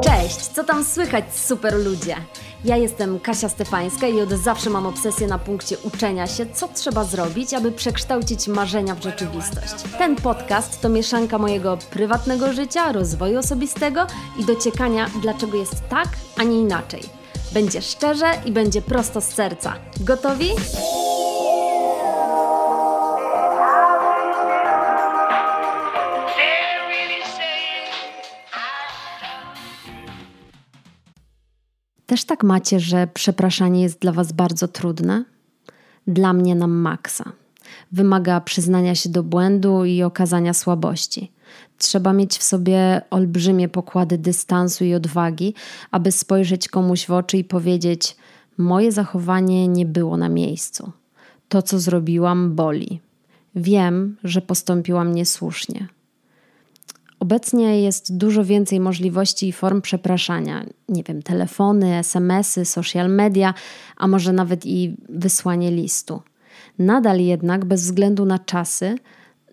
Cześć, co tam słychać super ludzie? Ja jestem Kasia Stefańska i od zawsze mam obsesję na punkcie uczenia się, co trzeba zrobić, aby przekształcić marzenia w rzeczywistość. Ten podcast to mieszanka mojego prywatnego życia, rozwoju osobistego i dociekania, dlaczego jest tak, a nie inaczej. Będzie szczerze i będzie prosto z serca. Gotowi? Też tak macie, że przepraszanie jest dla Was bardzo trudne? Dla mnie na maksa. Wymaga przyznania się do błędu i okazania słabości. Trzeba mieć w sobie olbrzymie pokłady dystansu i odwagi, aby spojrzeć komuś w oczy i powiedzieć: Moje zachowanie nie było na miejscu. To, co zrobiłam, boli. Wiem, że postąpiłam niesłusznie. Obecnie jest dużo więcej możliwości i form przepraszania. Nie wiem, telefony, SMS-y, social media, a może nawet i wysłanie listu. Nadal jednak, bez względu na czasy,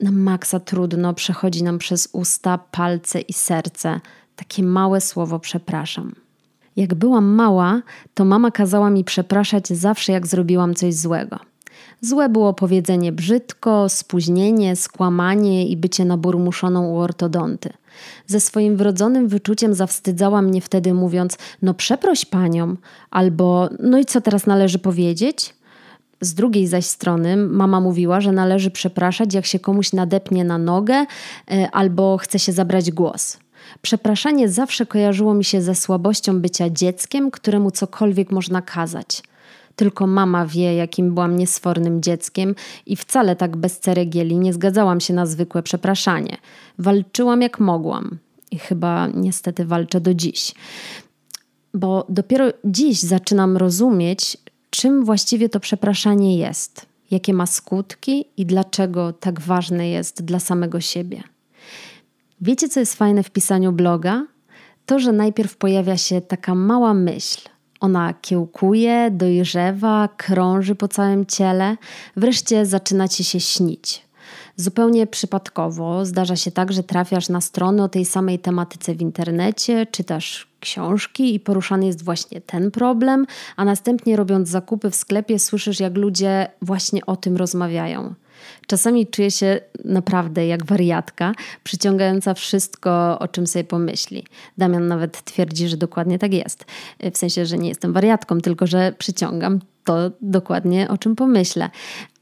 na maksa trudno przechodzi nam przez usta, palce i serce takie małe słowo przepraszam. Jak byłam mała, to mama kazała mi przepraszać zawsze, jak zrobiłam coś złego. Złe było powiedzenie brzydko, spóźnienie, skłamanie i bycie naburmuszoną u ortodonty. Ze swoim wrodzonym wyczuciem zawstydzała mnie wtedy mówiąc: No przeproś panią, albo no i co teraz należy powiedzieć? Z drugiej zaś strony mama mówiła, że należy przepraszać, jak się komuś nadepnie na nogę e, albo chce się zabrać głos. Przepraszanie zawsze kojarzyło mi się ze słabością bycia dzieckiem, któremu cokolwiek można kazać. Tylko mama wie, jakim byłam niesfornym dzieckiem i wcale tak bez ceregieli nie zgadzałam się na zwykłe przepraszanie. Walczyłam jak mogłam i chyba niestety walczę do dziś. Bo dopiero dziś zaczynam rozumieć, czym właściwie to przepraszanie jest, jakie ma skutki i dlaczego tak ważne jest dla samego siebie. Wiecie, co jest fajne w pisaniu bloga? To, że najpierw pojawia się taka mała myśl. Ona kiełkuje, dojrzewa, krąży po całym ciele, wreszcie zaczyna ci się śnić. Zupełnie przypadkowo zdarza się tak, że trafiasz na strony o tej samej tematyce w internecie, czytasz książki i poruszany jest właśnie ten problem, a następnie robiąc zakupy w sklepie słyszysz, jak ludzie właśnie o tym rozmawiają. Czasami czuję się naprawdę jak wariatka, przyciągająca wszystko, o czym sobie pomyśli. Damian nawet twierdzi, że dokładnie tak jest. W sensie, że nie jestem wariatką, tylko że przyciągam to dokładnie, o czym pomyślę.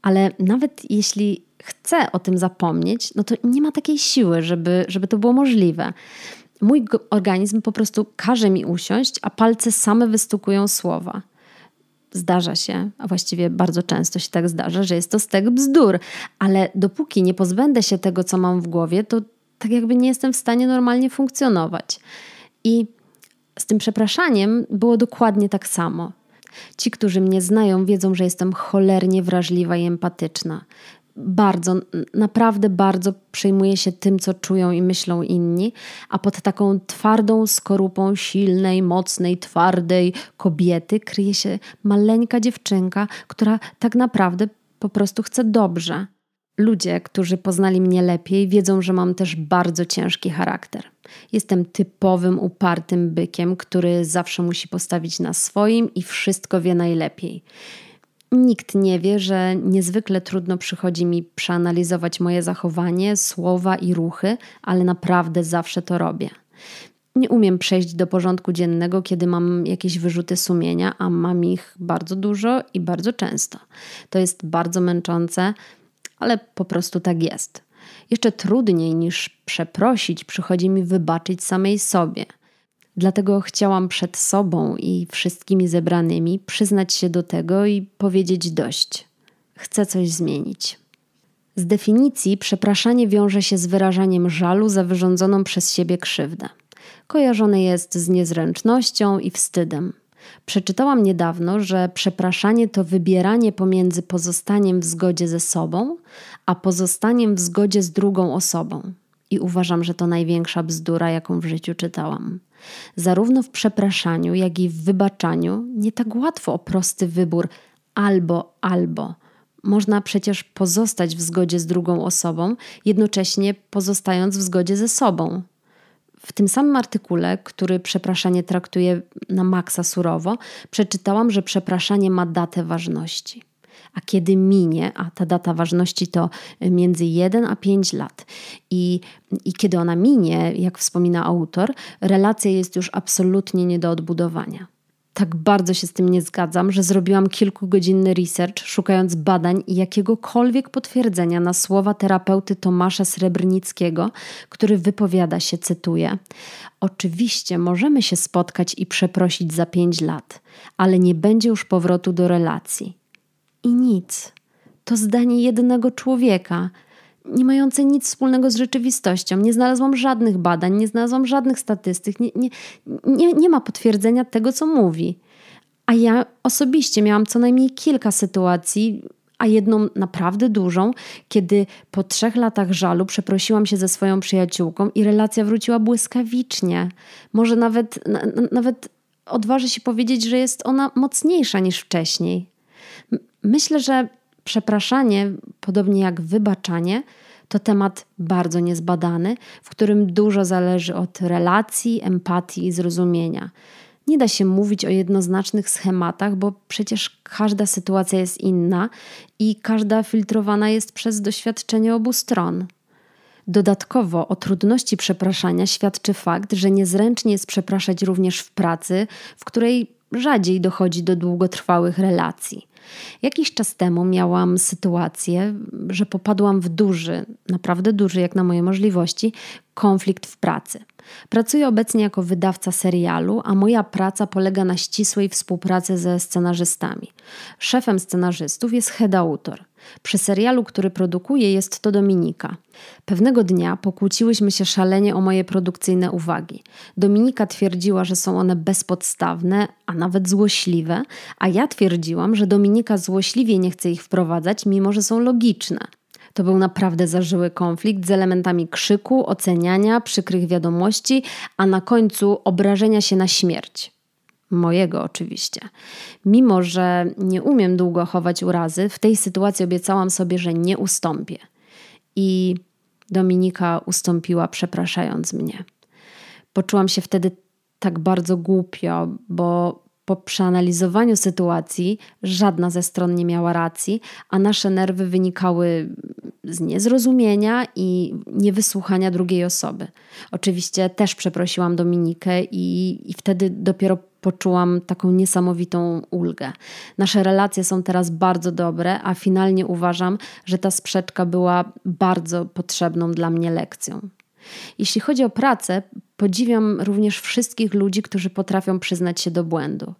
Ale nawet jeśli chcę o tym zapomnieć, no to nie ma takiej siły, żeby, żeby to było możliwe. Mój organizm po prostu każe mi usiąść, a palce same wystukują słowa. Zdarza się, a właściwie bardzo często się tak zdarza, że jest to stek bzdur, ale dopóki nie pozbędę się tego, co mam w głowie, to tak jakby nie jestem w stanie normalnie funkcjonować. I z tym przepraszaniem było dokładnie tak samo. Ci, którzy mnie znają, wiedzą, że jestem cholernie wrażliwa i empatyczna. Bardzo, naprawdę bardzo przejmuję się tym, co czują i myślą inni, a pod taką twardą skorupą silnej, mocnej, twardej kobiety kryje się maleńka dziewczynka, która tak naprawdę po prostu chce dobrze. Ludzie, którzy poznali mnie lepiej, wiedzą, że mam też bardzo ciężki charakter. Jestem typowym, upartym bykiem, który zawsze musi postawić na swoim i wszystko wie najlepiej. Nikt nie wie, że niezwykle trudno przychodzi mi przeanalizować moje zachowanie, słowa i ruchy, ale naprawdę zawsze to robię. Nie umiem przejść do porządku dziennego, kiedy mam jakieś wyrzuty sumienia, a mam ich bardzo dużo i bardzo często. To jest bardzo męczące, ale po prostu tak jest. Jeszcze trudniej niż przeprosić przychodzi mi wybaczyć samej sobie. Dlatego chciałam przed sobą i wszystkimi zebranymi przyznać się do tego i powiedzieć dość. Chcę coś zmienić. Z definicji przepraszanie wiąże się z wyrażaniem żalu za wyrządzoną przez siebie krzywdę. Kojarzone jest z niezręcznością i wstydem. Przeczytałam niedawno, że przepraszanie to wybieranie pomiędzy pozostaniem w zgodzie ze sobą, a pozostaniem w zgodzie z drugą osobą. I uważam, że to największa bzdura, jaką w życiu czytałam. Zarówno w przepraszaniu, jak i w wybaczaniu nie tak łatwo o prosty wybór albo, albo. Można przecież pozostać w zgodzie z drugą osobą, jednocześnie pozostając w zgodzie ze sobą. W tym samym artykule, który przepraszanie traktuje na maksa surowo, przeczytałam, że przepraszanie ma datę ważności. A kiedy minie, a ta data ważności to między 1 a 5 lat, i, i kiedy ona minie, jak wspomina autor, relacja jest już absolutnie nie do odbudowania tak bardzo się z tym nie zgadzam, że zrobiłam kilkugodzinny research, szukając badań i jakiegokolwiek potwierdzenia na słowa terapeuty Tomasza Srebrnickiego, który wypowiada się, cytuję: Oczywiście możemy się spotkać i przeprosić za pięć lat, ale nie będzie już powrotu do relacji. I nic. To zdanie jednego człowieka, nie mające nic wspólnego z rzeczywistością. Nie znalazłam żadnych badań, nie znalazłam żadnych statystyk, nie, nie, nie, nie ma potwierdzenia tego, co mówi. A ja osobiście miałam co najmniej kilka sytuacji, a jedną naprawdę dużą, kiedy po trzech latach żalu przeprosiłam się ze swoją przyjaciółką i relacja wróciła błyskawicznie. Może nawet, nawet odważę się powiedzieć, że jest ona mocniejsza niż wcześniej. Myślę, że przepraszanie, podobnie jak wybaczanie, to temat bardzo niezbadany, w którym dużo zależy od relacji, empatii i zrozumienia. Nie da się mówić o jednoznacznych schematach, bo przecież każda sytuacja jest inna i każda filtrowana jest przez doświadczenie obu stron. Dodatkowo o trudności przepraszania świadczy fakt, że niezręcznie jest przepraszać również w pracy, w której rzadziej dochodzi do długotrwałych relacji. Jakiś czas temu miałam sytuację, że popadłam w duży, naprawdę duży jak na moje możliwości, konflikt w pracy. Pracuję obecnie jako wydawca serialu, a moja praca polega na ścisłej współpracy ze scenarzystami. Szefem scenarzystów jest head autor. Przy serialu, który produkuję, jest to Dominika. Pewnego dnia pokłóciłyśmy się szalenie o moje produkcyjne uwagi. Dominika twierdziła, że są one bezpodstawne, a nawet złośliwe, a ja twierdziłam, że Dominika złośliwie nie chce ich wprowadzać, mimo że są logiczne. To był naprawdę zażyły konflikt z elementami krzyku, oceniania, przykrych wiadomości, a na końcu obrażenia się na śmierć. Mojego oczywiście. Mimo, że nie umiem długo chować urazy, w tej sytuacji obiecałam sobie, że nie ustąpię. I Dominika ustąpiła, przepraszając mnie. Poczułam się wtedy tak bardzo głupio, bo po przeanalizowaniu sytuacji żadna ze stron nie miała racji, a nasze nerwy wynikały z niezrozumienia i niewysłuchania drugiej osoby. Oczywiście też przeprosiłam Dominikę i, i wtedy dopiero poczułam taką niesamowitą ulgę. Nasze relacje są teraz bardzo dobre, a finalnie uważam, że ta sprzeczka była bardzo potrzebną dla mnie lekcją. Jeśli chodzi o pracę, podziwiam również wszystkich ludzi, którzy potrafią przyznać się do błędu.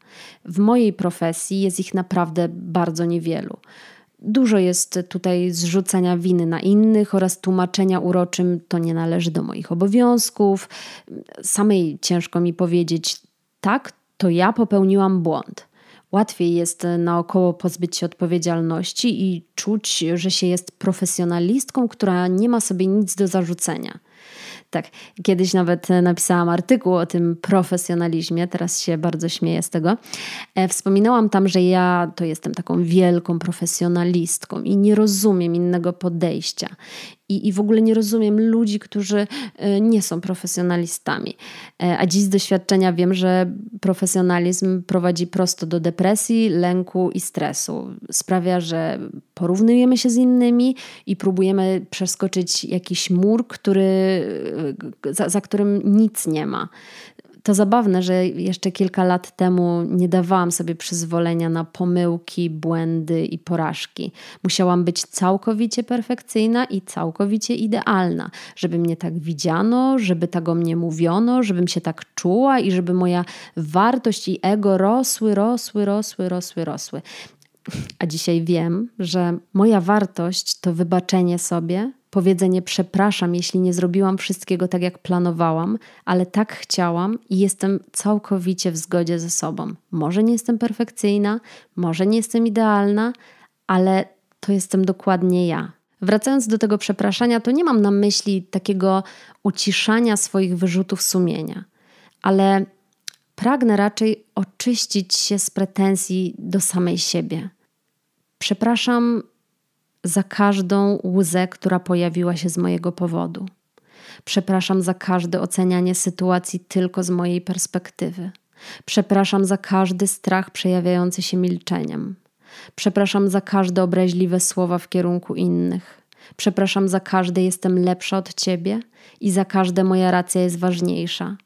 W mojej profesji jest ich naprawdę bardzo niewielu. Dużo jest tutaj zrzucania winy na innych oraz tłumaczenia uroczym, to nie należy do moich obowiązków. Samej ciężko mi powiedzieć, tak, to ja popełniłam błąd. Łatwiej jest naokoło pozbyć się odpowiedzialności i czuć, że się jest profesjonalistką, która nie ma sobie nic do zarzucenia. Tak, kiedyś nawet napisałam artykuł o tym profesjonalizmie, teraz się bardzo śmieję z tego. E, wspominałam tam, że ja to jestem taką wielką profesjonalistką i nie rozumiem innego podejścia i, i w ogóle nie rozumiem ludzi, którzy e, nie są profesjonalistami. E, a dziś z doświadczenia wiem, że profesjonalizm prowadzi prosto do depresji, lęku i stresu. Sprawia, że porównujemy się z innymi i próbujemy przeskoczyć jakiś mur, który, e, za, za którym nic nie ma. To zabawne, że jeszcze kilka lat temu nie dawałam sobie przyzwolenia na pomyłki, błędy i porażki. Musiałam być całkowicie perfekcyjna i całkowicie idealna, żeby mnie tak widziano, żeby tak o mnie mówiono, żebym się tak czuła i żeby moja wartość i ego rosły, rosły, rosły, rosły, rosły. A dzisiaj wiem, że moja wartość to wybaczenie sobie, powiedzenie przepraszam, jeśli nie zrobiłam wszystkiego tak, jak planowałam, ale tak chciałam i jestem całkowicie w zgodzie ze sobą. Może nie jestem perfekcyjna, może nie jestem idealna, ale to jestem dokładnie ja. Wracając do tego przepraszania, to nie mam na myśli takiego uciszania swoich wyrzutów sumienia, ale pragnę raczej oczyścić się z pretensji do samej siebie Przepraszam za każdą łzę, która pojawiła się z mojego powodu. Przepraszam za każde ocenianie sytuacji tylko z mojej perspektywy. Przepraszam za każdy strach przejawiający się milczeniem. Przepraszam za każde obraźliwe słowa w kierunku innych. Przepraszam za każde jestem lepsza od ciebie i za każde moja racja jest ważniejsza.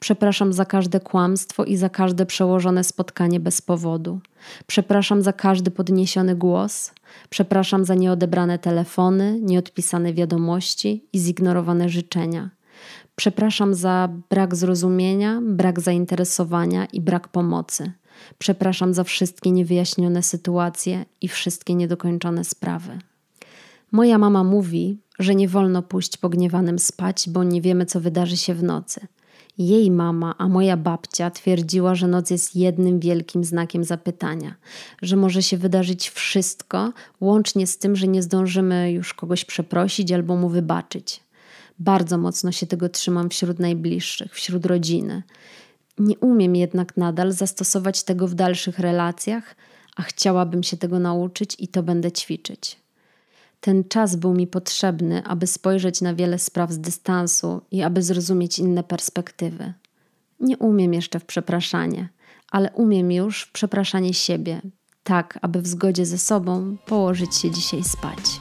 Przepraszam za każde kłamstwo i za każde przełożone spotkanie bez powodu. Przepraszam za każdy podniesiony głos. Przepraszam za nieodebrane telefony, nieodpisane wiadomości i zignorowane życzenia. Przepraszam za brak zrozumienia, brak zainteresowania i brak pomocy. Przepraszam za wszystkie niewyjaśnione sytuacje i wszystkie niedokończone sprawy. Moja mama mówi, że nie wolno pójść pogniewanym spać, bo nie wiemy, co wydarzy się w nocy. Jej mama, a moja babcia twierdziła, że noc jest jednym wielkim znakiem zapytania, że może się wydarzyć wszystko, łącznie z tym, że nie zdążymy już kogoś przeprosić albo mu wybaczyć. Bardzo mocno się tego trzymam wśród najbliższych, wśród rodziny. Nie umiem jednak nadal zastosować tego w dalszych relacjach, a chciałabym się tego nauczyć i to będę ćwiczyć. Ten czas był mi potrzebny, aby spojrzeć na wiele spraw z dystansu i aby zrozumieć inne perspektywy. Nie umiem jeszcze w przepraszanie, ale umiem już w przepraszanie siebie, tak aby w zgodzie ze sobą położyć się dzisiaj spać.